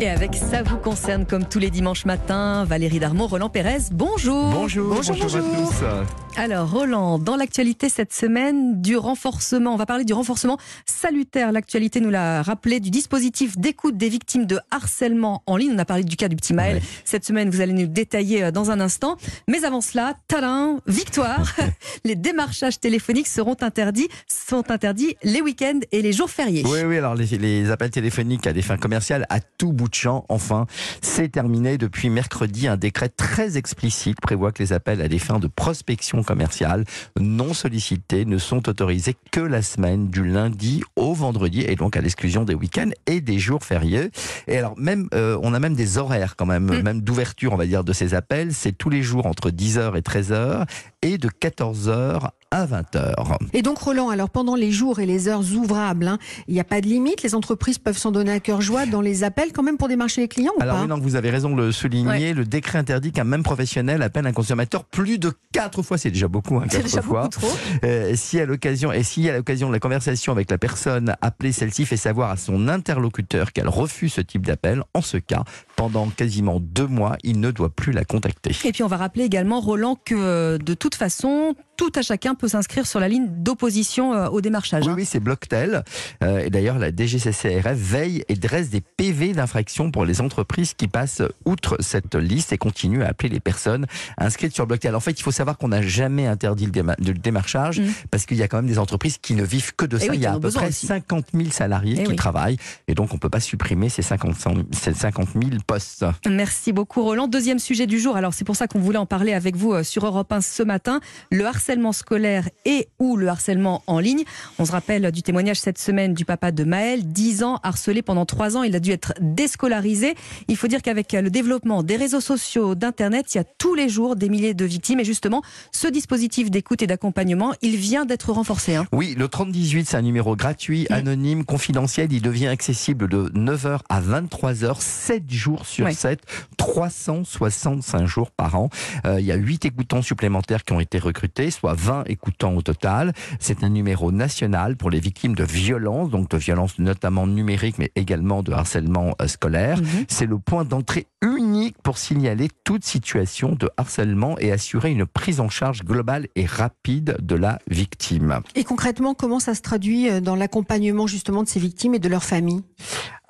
Et avec Ça vous concerne comme tous les dimanches matins, Valérie Darmon, Roland Pérez, bonjour. Bonjour, bonjour, bonjour, à tous. Alors Roland, dans l'actualité cette semaine, du renforcement, on va parler du renforcement salutaire. L'actualité nous l'a rappelé du dispositif d'écoute des victimes de harcèlement en ligne. On a parlé du cas du petit Maël. Cette semaine, vous allez nous détailler euh, dans un instant. Mais avant cela, talin, victoire. les démarchages téléphoniques seront interdits, sont interdits les week-ends et les jours fériés. Oui, oui, alors les, les appels téléphoniques à des fins commerciales à tout bout de champ, enfin, c'est terminé. Depuis mercredi, un décret très explicite prévoit que les appels à des fins de prospection commerciale non sollicités ne sont autorisés que la semaine du lundi au vendredi et donc à l'exclusion des week-ends et des jours fériés. Et alors même, euh, on a même des horaires quand même, mm. même d'ouverture, on va dire, de ces appels. C'est tous les jours entre 10h et 13h et de 14h à 20h. Et donc Roland, alors pendant les jours et les heures ouvrables, hein, il n'y a pas de limite, les entreprises peuvent s'en donner à cœur joie dans les appels quand même pour démarcher les clients Alors ou pas? oui, non, vous avez raison de le souligner, le décret interdit qu'un même professionnel appelle un consommateur plus de 4 fois, c'est déjà beaucoup, hein, 4 déjà fois. Beaucoup trop. Euh, si à l'occasion et si à l'occasion de la conversation avec la personne appelée, celle-ci fait savoir à son interlocuteur qu'elle refuse ce type d'appel, en ce cas, pendant quasiment deux mois, il ne doit plus la contacter. Et puis on va rappeler également, Roland, que de toute façon, tout à chacun peut s'inscrire sur la ligne d'opposition euh, au démarchage. Oui, hein. oui c'est Blocktel. Euh, et d'ailleurs, la DGCCRF veille et dresse des PV d'infraction pour les entreprises qui passent outre cette liste et continuent à appeler les personnes inscrites sur Blocktel. En fait, il faut savoir qu'on n'a jamais interdit le, déma- le démarchage Mm. parce qu'il y a quand même des entreprises qui ne vivent que de Eh ça. oui, il y a à peu près aussi. 50 000 salariés Eh qui oui. travaillent et donc on ne peut pas supprimer ces 50, ces 50 000 postes. Merci beaucoup Roland. Deuxième sujet du jour, alors c'est pour ça qu'on voulait en parler avec vous euh, sur Europe 1 ce matin, le harcèlement scolaire et ou le harcèlement en ligne. On se rappelle du témoignage cette semaine du papa de Maël, 10 ans, harcelé pendant 3 ans, il a dû être déscolarisé. Il faut dire qu'avec le développement des réseaux sociaux, d'Internet, il y a tous les jours des milliers de victimes et justement, ce dispositif d'écoute et d'accompagnement, il vient d'être renforcé. hein. Oui, le 3018, c'est un numéro gratuit, Mm. anonyme, confidentiel. Il devient accessible de 9h à 23h, 7 jours sur Ouais. 7, 365 jours par an. Euh, il y a 8 écoutants supplémentaires qui ont été recrutés, soit 20 écoutants au total. C'est un numéro national pour les victimes de violences, donc de violences notamment numériques, mais également de harcèlement euh, scolaire. Mhm. C'est le point d'entrée unique pour signaler toute situation de harcèlement et assurer une prise en charge globale et rapide de la victime. Et concrètement, comment ça se traduit euh, dans l'accompagnement justement de ces victimes et de leurs familles?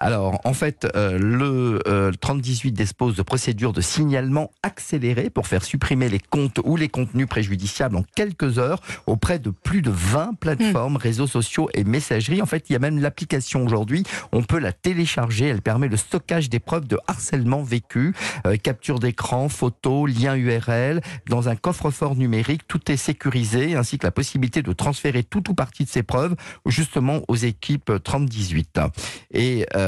Alors, en fait, euh, le euh, 3018 dispose de procédures de signalement accélérées pour faire supprimer les comptes ou les contenus préjudiciables en quelques heures auprès de plus de 20 plateformes, réseaux sociaux et messageries. En fait, il y a même l'application aujourd'hui. On peut la télécharger. Elle permet le stockage des preuves de harcèlement vécu, euh, capture d'écran, photos, liens URL. Dans un coffre-fort numérique, tout est sécurisé, ainsi que la possibilité de transférer tout ou partie de ces preuves justement aux équipes 3018. Et euh, euh,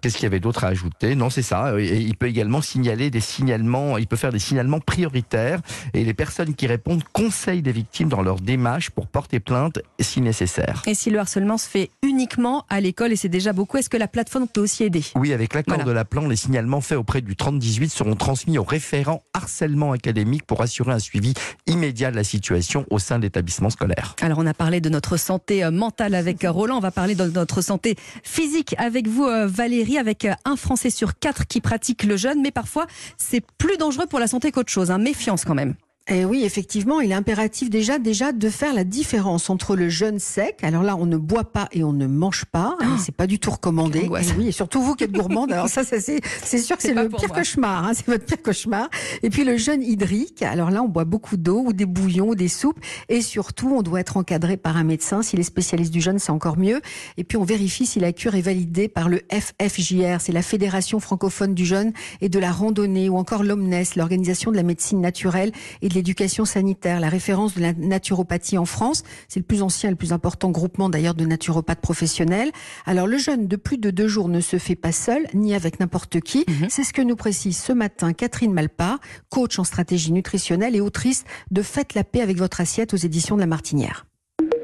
qu'est-ce qu'il y avait d'autre à ajouter? Non, c'est ça. Et il peut également signaler des signalements. Il peut faire des signalements prioritaires. Et les personnes qui répondent conseillent les victimes dans leur démarche pour porter plainte si nécessaire. Et si le harcèlement se fait uniquement à l'école, et c'est déjà beaucoup, est-ce que la plateforme peut aussi aider? Oui, avec l'accord Voilà. de la plan, les signalements faits auprès du 3018 seront transmis au référent harcèlement académique pour assurer un suivi immédiat de la situation au sein de l'établissement scolaire. Alors on a parlé de notre santé euh, mentale avec euh, Roland, on va parler de notre santé physique avec vous euh, Valérie, avec euh, un Français sur quatre qui pratique le jeûne, mais parfois c'est plus dangereux pour la santé qu'autre chose, hein. méfiance quand même. Et oui, effectivement, il est impératif déjà, déjà de faire la différence entre le jeûne sec. Alors là, on ne boit pas et on ne mange pas. hein, c'est pas du tout recommandé. Et oui, et surtout vous qui êtes gourmande. Alors ça, ça, c'est sûr que C'est le pire moi. cauchemar. hein, c'est votre pire cauchemar. Et puis le jeûne hydrique. Alors là, on boit beaucoup d'eau ou des bouillons ou des soupes. Et surtout, on doit être encadré par un médecin. S'il est spécialiste du jeûne, c'est encore mieux. Et puis on vérifie si la cure est validée par le FFJR. C'est la Fédération francophone du jeûne et de la randonnée ou encore l'OMNES, l'Organisation de la médecine naturelle et de l'éducation sanitaire, la référence de la naturopathie en France. C'est le plus ancien et le plus important groupement d'ailleurs de naturopathes professionnels. Alors le jeûne de plus de deux jours ne se fait pas seul, ni avec n'importe qui. C'est ce que nous précise ce matin Catherine Malpart, coach en stratégie nutritionnelle et autrice de Faites la paix avec votre assiette aux éditions de la Martinière.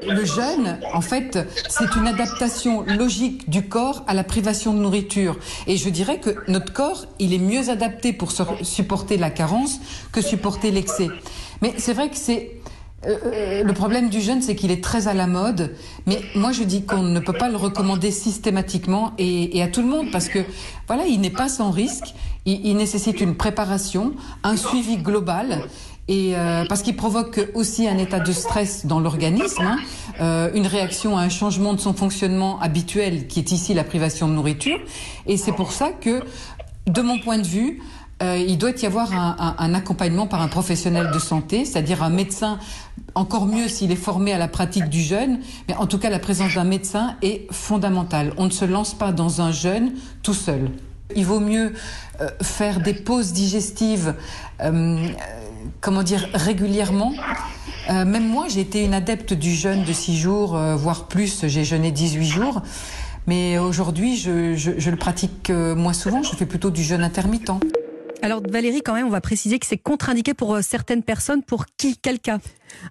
Le jeûne, en fait, c'est une adaptation logique du corps à la privation de nourriture. Et je dirais que notre corps, il est mieux adapté pour supporter la carence que supporter l'excès. Mais c'est vrai que c'est euh, le problème du jeûne, c'est qu'il est très à la mode. Mais moi, je dis qu'on ne peut pas le recommander systématiquement et, à tout le monde parce que, voilà, il n'est pas sans risque. Il, nécessite une préparation, un suivi global. Et euh, parce qu'il provoque aussi un état de stress dans l'organisme, hein, euh, une réaction à un changement de son fonctionnement habituel, qui est ici la privation de nourriture. Et c'est pour ça que, de mon point de vue, euh, il doit y avoir un, accompagnement par un professionnel de santé, c'est-à-dire un médecin, encore mieux s'il est formé à la pratique du jeûne, mais en tout cas la présence d'un médecin est fondamentale. On ne se lance pas dans un jeûne tout seul. Il vaut mieux faire des pauses digestives, comment dire, régulièrement. même moi, j'ai été une adepte du jeûne de 6 jours, voire plus, j'ai jeûné 18 jours. Mais aujourd'hui, je, je le pratique moins souvent, je fais plutôt du jeûne intermittent. Alors Valérie, quand même, on va préciser que c'est contre-indiqué pour euh, certaines personnes. Pour qui Quel cas?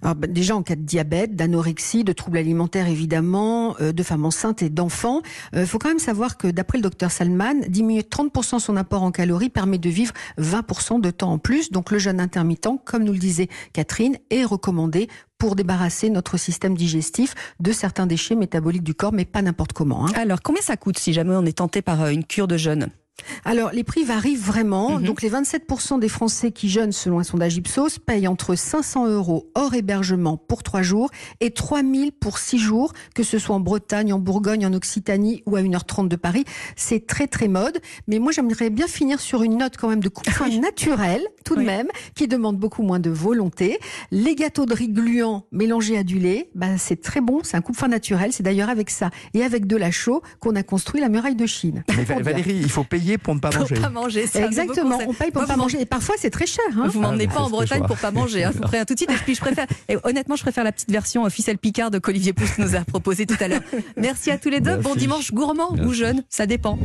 Bah, déjà en cas de diabète, d'anorexie, de troubles alimentaires évidemment, euh, de femmes enceintes et d'enfants. Il euh, faut quand même savoir que d'après le docteur Salman, diminuer 30% son apport en calories permet de vivre 20% de temps en plus. Donc le jeûne intermittent, comme nous le disait Catherine, est recommandé pour débarrasser notre système digestif de certains déchets métaboliques du corps, mais pas n'importe comment. Hein. Alors combien ça coûte si jamais on est tenté par une cure de jeûne? Alors, les prix varient vraiment. Mhm. Donc, les 27% des Français qui jeûnent, selon un sondage Ipsos, payent entre 500 euros hors hébergement pour 3 jours et 3000 pour 6 jours, que ce soit en Bretagne, en Bourgogne, en Occitanie ou à 1h30 de Paris. C'est très, très mode. Mais moi, j'aimerais bien finir sur une note quand même de coupe naturel, tout de même, qui demande beaucoup moins de volonté. Les gâteaux de riz gluant mélangés à du lait, ben, c'est très bon. C'est un coupe-fin naturel. C'est d'ailleurs avec ça et avec de la chaux qu'on a construit la muraille de Chine. Mais Valérie, il faut payer pour ne pas manger. Pas manger Exactement, on paye pour ne pas manger. Et parfois, c'est très cher. Hein. Vous m'emmenez ah, pas en Bretagne pour pas manger. Hein. Vous prenez un tout de suite. Et puis, je préfère, et honnêtement, je préfère la petite version officielle Picard qu'Olivier Pousse nous a proposé tout à l'heure. Merci à tous les deux. Bon dimanche gourmand ou jeune, ça dépend.